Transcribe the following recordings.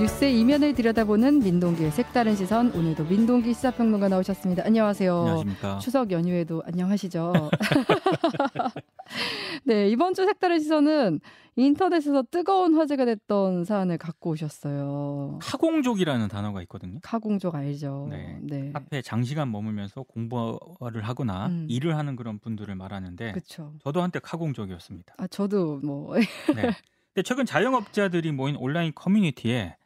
뉴스의 이면을 들여다보는 민동기의 색다른 시선. 오늘도 민동기 시사평론가 나오셨습니다. 안녕하세요. 안녕하십니까. 추석 연휴에도 안녕하시죠. 네, 이번 주 색다른 시선은 인터넷에서 뜨거운 화제가 됐던 사안을 갖고 오셨어요. 카공족이라는 단어가 있거든요. 카공족 알죠. 네. 네. 앞에 장시간 머물면서 공부를 하거나 음. 일을 하는 그런 분들을 말하는데 그렇죠. 저도 한때 카공족이었습니다. 아, 저도 뭐 네. 근데 최근 자영업자들이 모인 온라인 커뮤니티에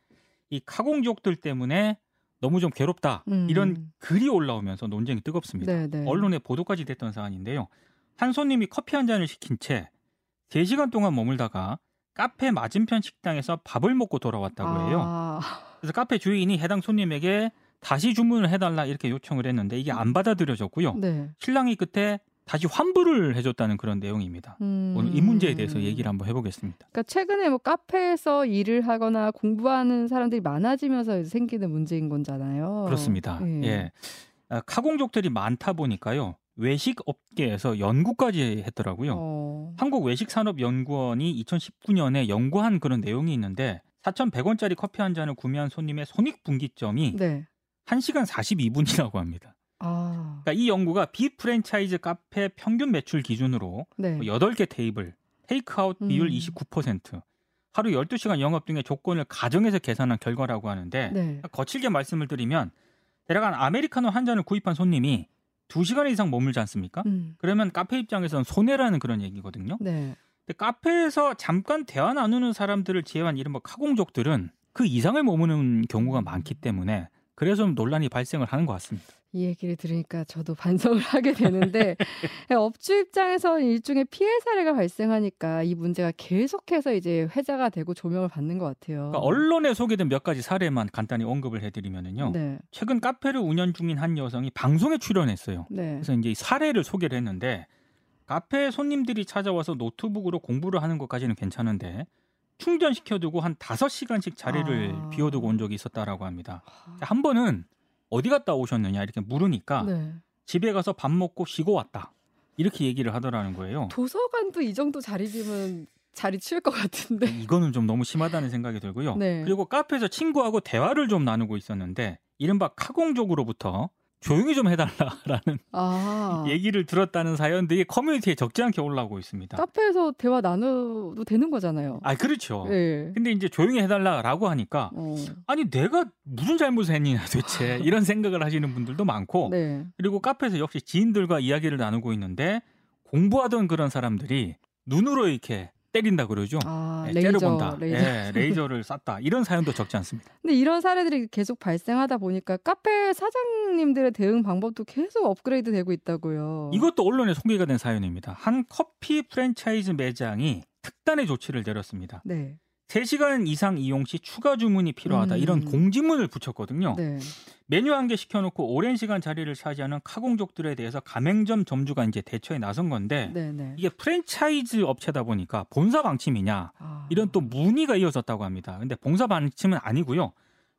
이 카공족들 때문에 너무 좀 괴롭다 음. 이런 글이 올라오면서 논쟁이 뜨겁습니다. 네, 네. 언론에 보도까지 됐던 사안인데요. 한 손님이 커피 한 잔을 시킨 채 3시간 동안 머물다가 카페 맞은편 식당에서 밥을 먹고 돌아왔다고 해요. 아, 그래서 카페 주인이 해당 손님에게 다시 주문을 해달라 이렇게 요청을 했는데 이게 안 받아들여졌고요. 네. 신랑이 끝에 다시 환불을 해줬다는 그런 내용입니다. 음. 오늘 이 문제에 대해서 얘기를 한번 해보겠습니다. 그러니까 최근에 뭐 카페에서 일을 하거나 공부하는 사람들이 많아지면서 생기는 문제인 거잖아요. 그렇습니다. 예. 예. 아, 카공족들이 많다 보니까요. 외식 업계에서 연구까지 했더라고요. 어. 한국 외식산업연구원이 2019년에 연구한 그런 내용이 있는데 4,100원짜리 커피 한 잔을 구매한 손님의 손익 분기점이 네. 1시간 42분이라고 합니다. 아. 그러니까 이 연구가 비프랜차이즈 카페 평균 매출 기준으로 네. 8개 테이블, 테이크아웃 비율 음. 29%, 하루 12시간 영업 등의 조건을 가정해서 계산한 결과라고 하는데 네. 거칠게 말씀을 드리면 대략 한 아메리카노 한 잔을 구입한 손님이 2시간 이상 머물지 않습니까? 음. 그러면 카페 입장에서는 손해라는 그런 얘기거든요. 네. 근데 카페에서 잠깐 대화 나누는 사람들을 제외한 이른바 카공족들은 그 이상을 머무는 경우가 많기 때문에 그래서 좀 논란이 발생을 하는 것 같습니다. 이 얘기를 들으니까 저도 반성을 하게 되는데 업주 입장에서 일종의 피해 사례가 발생하니까 이 문제가 계속해서 이제 회자가 되고 조명을 받는 것 같아요. 그러니까 언론에 소개된 몇 가지 사례만 간단히 언급을 해드리면은요. 네. 최근 카페를 운영 중인 한 여성이 방송에 출연했어요. 네. 그래서 이제 이 사례를 소개를 했는데 카페 손님들이 찾아와서 노트북으로 공부를 하는 것까지는 괜찮은데 충전시켜두고 한 5시간씩 자리를 아. 비워두고 온 적이 있었다라고 합니다. 한 번은 어디 갔다 오셨느냐 이렇게 물으니까 네. 집에 가서 밥 먹고 쉬고 왔다. 이렇게 얘기를 하더라는 거예요. 도서관도 이 정도 자리 비면 자리 치울 것 같은데. 이거는 좀 너무 심하다는 생각이 들고요. 네. 그리고 카페에서 친구하고 대화를 좀 나누고 있었는데 이른바 카공족으로부터 조용히 좀 해달라라는 아. 얘기를 들었다는 사연들이 커뮤니티에 적지 않게 올라오고 있습니다. 카페에서 대화 나눠도 되는 거잖아요. 아 그렇죠. 네. 근데 이제 조용히 해달라라고 하니까 어. 아니 내가 무슨 잘못을 했냐 도대체 이런 생각을 하시는 분들도 많고 네. 그리고 카페에서 역시 지인들과 이야기를 나누고 있는데 공부하던 그런 사람들이 눈으로 이렇게 때린다 그러죠. 아, 예, 레이저, 째려본다. 레이저. 예, 레이저를 쐈다. 이런 사연도 적지 않습니다. 근데 이런 사례들이 계속 발생하다 보니까 카페 사장님들의 대응 방법도 계속 업그레이드 되고 있다고요. 이것도 언론에 소개가 된 사연입니다. 한 커피 프랜차이즈 매장이 특단의 조치를 내렸습니다. 네. 3시간 이상 이용 시 추가 주문이 필요하다. 음. 이런 공지문을 붙였거든요. 네. 메뉴 한 개 시켜놓고 오랜 시간 자리를 차지하는 카공족들에 대해서 가맹점 점주가 이제 대처에 나선 건데 네, 네. 이게 프랜차이즈 업체다 보니까 본사 방침이냐 아. 이런 또 문의가 이어졌다고 합니다. 근데 본사 방침은 아니고요.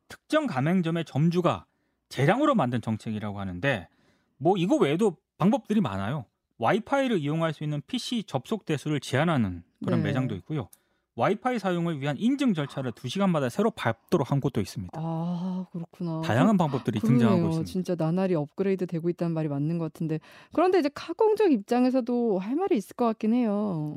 특정 가맹점의 점주가 재량으로 만든 정책이라고 하는데 뭐 이거 외에도 방법들이 많아요. 와이파이를 이용할 수 있는 PC 접속 대수를 제한하는 그런 네. 매장도 있고요. 와이파이 사용을 위한 인증 절차를 2시간마다 새로 밟도록 한 곳도 있습니다. 아, 그렇구나. 다양한 방법들이 그러네요. 등장하고 있습니다. 진짜 나날이 업그레이드 되고 있다는 말이 맞는 것 같은데 그런데 이제 카공적 입장에서도 할 말이 있을 것 같긴 해요.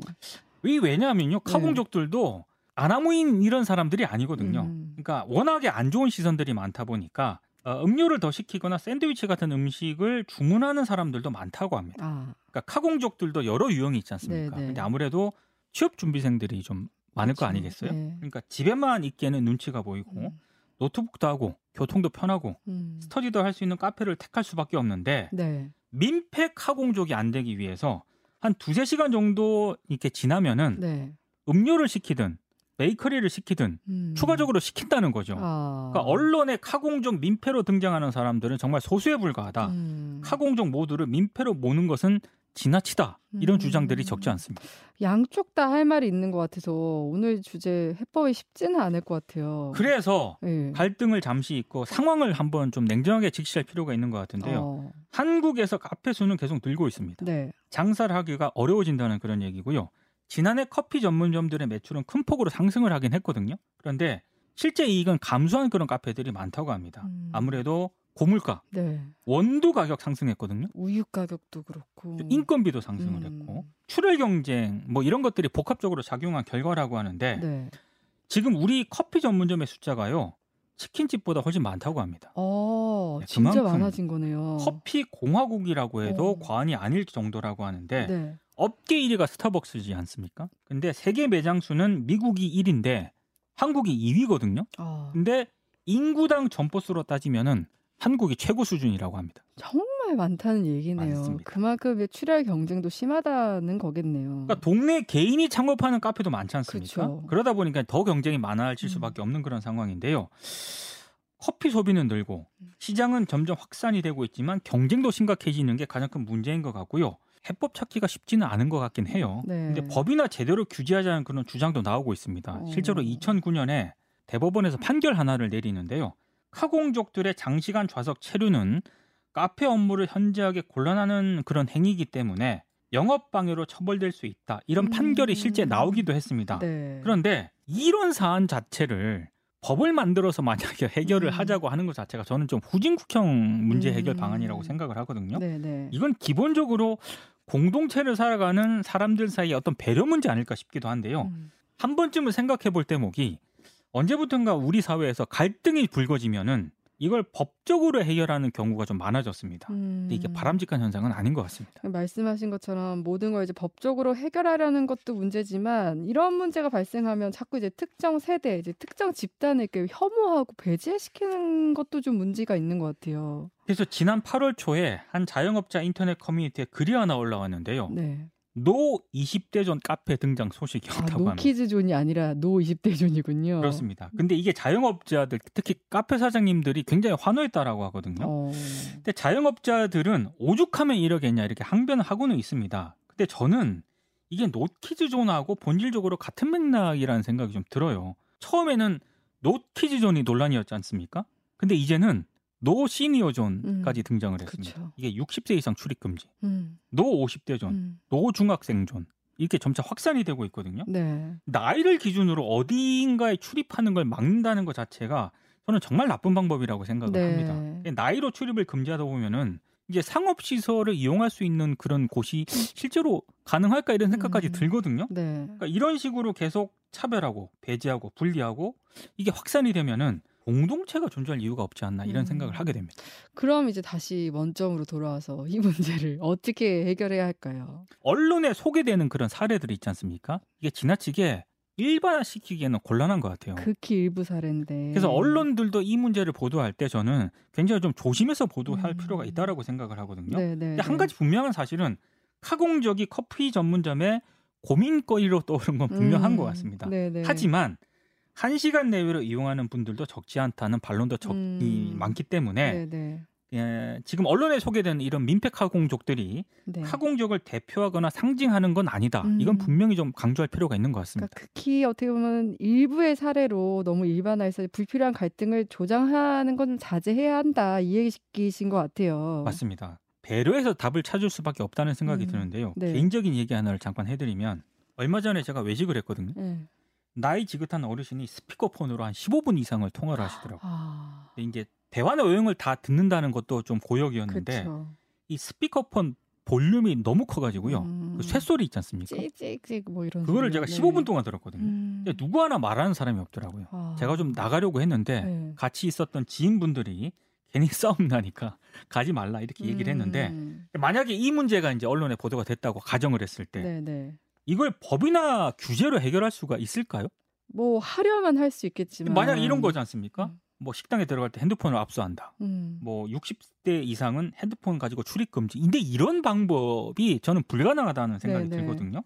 이 왜냐하면요. 네. 카공족들도 아나무인 이런 사람들이 아니거든요. 음. 그러니까 워낙에 안 좋은 시선들이 많다 보니까 어, 음료를 더 시키거나 샌드위치 같은 음식을 주문하는 사람들도 많다고 합니다. 아, 그러니까 카공족들도 여러 유형이 있지 않습니까? 네, 네. 근데 아무래도 취업 준비생들이 좀 많을 거 그렇죠. 아니겠어요? 네. 그러니까 집에만 있기에는 눈치가 보이고 음. 노트북도 하고 교통도 편하고 음. 스터디도 할 수 있는 카페를 택할 수밖에 없는데 네. 민폐 카공족이 안 되기 위해서 한 두세 시간 정도 이렇게 지나면은 네. 음료를 시키든 베이커리를 시키든 음. 추가적으로 시킨다는 거죠. 아. 그러니까 언론에 카공족 민폐로 등장하는 사람들은 정말 소수에 불과하다. 음. 카공족 모두를 민폐로 모는 것은 지나치다. 이런 음. 주장들이 적지 않습니다. 양쪽 다 할 말이 있는 것 같아서 오늘 주제 해법이 쉽지는 않을 것 같아요. 그래서 네. 갈등을 잠시 잊고 상황을 한번 좀 냉정하게 직시할 필요가 있는 것 같은데요. 어. 한국에서 카페 수는 계속 늘고 있습니다. 네. 장사를 하기가 어려워진다는 그런 얘기고요. 지난해 커피 전문점들의 매출은 큰 폭으로 상승을 하긴 했거든요. 그런데 실제 이익은 감소한 그런 카페들이 많다고 합니다. 음. 아무래도 고물가, 네. 원두 가격 상승했거든요. 우유 가격도 그렇고 인건비도 상승을 음. 했고 출혈 경쟁 뭐 이런 것들이 복합적으로 작용한 결과라고 하는데 네. 지금 우리 커피 전문점의 숫자가요 치킨집보다 훨씬 많다고 합니다. 어, 네, 진짜 많아진 거네요. 커피 공화국이라고 해도 어. 과언이 아닐 정도라고 하는데 네. 업계 1위가 스타벅스지 않습니까? 근데 세계 매장 수는 미국이 1위인데 한국이 2위거든요. 아, 근데 인구당 점포수로 따지면은 한국이 최고 수준이라고 합니다. 정말 많다는 얘기네요. 많습니다. 그만큼 출혈 경쟁도 심하다는 거겠네요. 그러니까 동네 개인이 창업하는 카페도 많지 않습니까? 그쵸. 그러다 보니까 더 경쟁이 많아질 음. 수밖에 없는 그런 상황인데요. 커피 소비는 늘고 음. 시장은 점점 확산이 되고 있지만 경쟁도 심각해지는 게 가장 큰 문제인 것 같고요. 해법 찾기가 쉽지는 않은 것 같긴 해요. 네. 근데 법이나 제대로 규제하자는 그런 주장도 나오고 있습니다. 어. 실제로 2009년에 대법원에서 판결 하나를 내리는데요. 카공족들의 장시간 좌석 체류는 카페 업무를 현저하게 곤란하는 그런 행위이기 때문에 영업 방해로 처벌될 수 있다. 이런 음. 판결이 실제 나오기도 했습니다. 네. 그런데 이런 사안 자체를 법을 만들어서 만약에 해결을 음. 하자고 하는 것 자체가 저는 좀 후진국형 문제 해결 음. 방안이라고 생각을 하거든요. 네, 네. 이건 기본적으로 공동체를 살아가는 사람들 사이의 어떤 배려 문제 아닐까 싶기도 한데요. 음. 한 번쯤은 생각해 볼 대목이 언제부턴가 우리 사회에서 갈등이 불거지면은 이걸 법적으로 해결하는 경우가 좀 많아졌습니다. 근데 이게 음. 바람직한 현상은 아닌 것 같습니다. 말씀하신 것처럼 모든 걸 이제 법적으로 해결하려는 것도 문제지만 이런 문제가 발생하면 자꾸 이제 특정 세대, 이제 특정 집단을 이렇게 혐오하고 배제시키는 것도 좀 문제가 있는 것 같아요. 그래서 지난 8월 초에 한 자영업자 인터넷 커뮤니티에 글이 하나 올라왔는데요. 네. no 20대 존 카페 등장 아, 소식이었다고 합니다. no kids zone이 아니라 no 20대 zone이군요. 그렇습니다. 근데 이게 자영업자들 특히 카페 사장님들이 굉장히 환호했다라고 하거든요. 어. 근데 자영업자들은 오죽하면 이러겠냐 이렇게 항변을 하고는 있습니다. 근데 저는 이게 no kids zone하고 본질적으로 같은 맥락이라는 생각이 좀 들어요. 처음에는 no kids zone이 논란이었지 않습니까? 근데 이제는 no senior zone까지 음, 등장을 했습니다. 그쵸. 이게 60세 이상 출입 금지, 음, no 50대 존, 음. no 중학생 존 이렇게 점차 확산이 되고 있거든요. 네. 나이를 기준으로 어디인가에 출입하는 걸 막는다는 것 자체가 저는 정말 나쁜 방법이라고 생각을 네. 합니다. 나이로 출입을 금지하다 보면은 이제 상업 시설을 이용할 수 있는 그런 곳이 실제로 가능할까 이런 생각까지 음. 들거든요. 네. 그러니까 이런 식으로 계속 차별하고 배제하고 분리하고 이게 확산이 되면은 공동체가 존재할 이유가 없지 않나 이런 음. 생각을 하게 됩니다. 그럼 이제 다시 원점으로 돌아와서 이 문제를 어떻게 해결해야 할까요? 언론에 소개되는 그런 사례들이 있지 않습니까? 이게 지나치게 일반화시키기에는 곤란한 것 같아요. 극히 일부 사례인데. 그래서 언론들도 이 문제를 보도할 때 저는 굉장히 좀 조심해서 보도할 음. 필요가 있다라고 생각을 하거든요. 네, 네. 한 가지 분명한 사실은 카공적이 커피 전문점의 고민거리로 떠오른 건 분명한 것 같습니다. 네, 네. 하지만 한 시간 내외로 이용하는 분들도 적지 않다는 반론도 적이 음. 많기 때문에 네, 네. 예, 지금 언론에 소개되는 이런 민폐 카공족들이 네. 카공족을 대표하거나 상징하는 건 아니다. 이건 음. 분명히 좀 강조할 필요가 있는 것 같습니다. 그러니까 극히 어떻게 보면 일부의 사례로 너무 일반화해서 불필요한 갈등을 조장하는 건 자제해야 한다 이 얘기신 것 같아요. 맞습니다. 배려해서 답을 찾을 수밖에 없다는 생각이 음, 드는데요. 네. 개인적인 얘기 하나를 잠깐 해드리면 얼마 전에 제가 외식을 했거든요. 네. 나이 지긋한 어르신이 스피커폰으로 한 15분 이상을 통화를 하시더라고요. 아, 이제 대화 내용을 다 듣는다는 것도 좀 고역이었는데 그렇죠. 이 스피커폰 볼륨이 너무 커가지고요. 음. 그 쇳소리 있지 않습니까? 찍찍찍 뭐 이런. 그거를. 제가 네. 15분 동안 들었거든요. 음. 누구 하나 말하는 사람이 없더라고요. 아. 제가 좀 나가려고 했는데 네. 같이 있었던 지인분들이 괜히 싸움 나니까 가지 말라 이렇게 얘기를 했는데 음. 만약에 이 문제가 이제 언론에 보도가 됐다고 가정을 했을 때 네, 네. 이걸 법이나 규제로 해결할 수가 있을까요? 뭐 하려면 할 수 있겠지만. 만약 이런 거지 않습니까? 음. 뭐 식당에 들어갈 때 핸드폰을 압수한다. 음. 뭐 60대 이상은 핸드폰 가지고 출입 금지. 근데 이런 방법이 저는 불가능하다는 생각이 네네. 들거든요.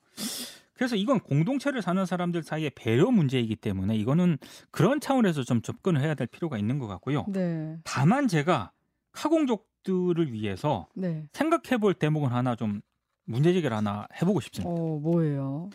그래서 이건 공동체를 사는 사람들 사이의 배려 문제이기 때문에 이거는 그런 차원에서 좀 접근을 해야 될 필요가 있는 것 같고요. 네. 다만 제가 카공족들을 위해서 네. 생각해 볼 대목은 하나 좀 문제 제기를 하나 해보고 싶습니다. 어, 뭐예요?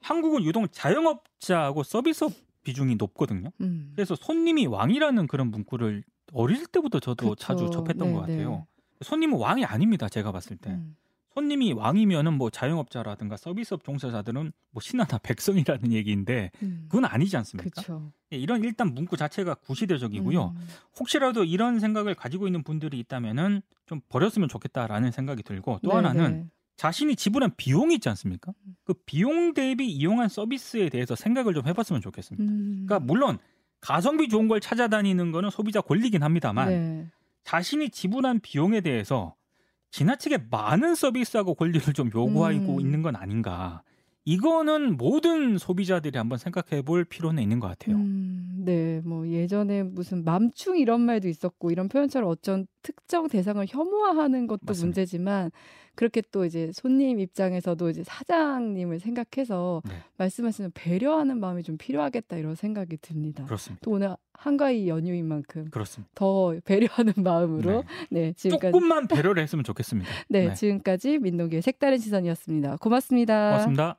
한국은 유독 자영업자하고 서비스업 비중이 높거든요. 음. 그래서 손님이 왕이라는 그런 문구를 어릴 때부터 저도 그쵸. 자주 접했던 네, 것 같아요. 네. 손님은 왕이 아닙니다. 제가 봤을 때. 음. 손님이 왕이면은 뭐 자영업자라든가 서비스업 종사자들은 뭐 신하나 백성이라는 얘기인데 음. 그건 아니지 않습니까? 그렇죠. 예, 이런 일단 문구 자체가 구시대적이고요. 음. 혹시라도 이런 생각을 가지고 있는 분들이 있다면은 좀 버렸으면 좋겠다라는 생각이 들고 또 네, 하나는 네. 자신이 지불한 비용이 있지 않습니까? 음. 그 비용 대비 이용한 서비스에 대해서 생각을 좀 해봤으면 좋겠습니다. 음. 그러니까 물론 가성비 좋은 걸 찾아다니는 거는 소비자 권리긴 합니다만 네. 자신이 지불한 비용에 대해서 지나치게 많은 서비스하고 권리를 좀 요구하고 음. 있는 건 아닌가. 이거는 모든 소비자들이 한번 생각해 볼 필요는 있는 것 같아요. 음, 네, 뭐 예전에 무슨 맘충 이런 말도 있었고 이런 표현처럼 어쩐 특정 대상을 혐오하는 것도 맞습니다. 문제지만 그렇게 또 이제 손님 입장에서도 이제 사장님을 생각해서 네. 말씀하시는 배려하는 마음이 좀 필요하겠다 이런 생각이 듭니다. 그렇습니다. 또 오늘 한가위 연휴인 만큼 그렇습니다. 더 배려하는 마음으로 네, 지금까지 조금만 배려를 했으면 좋겠습니다. 네, 지금까지 민동기의 색다른 시선이었습니다. 고맙습니다. 고맙습니다.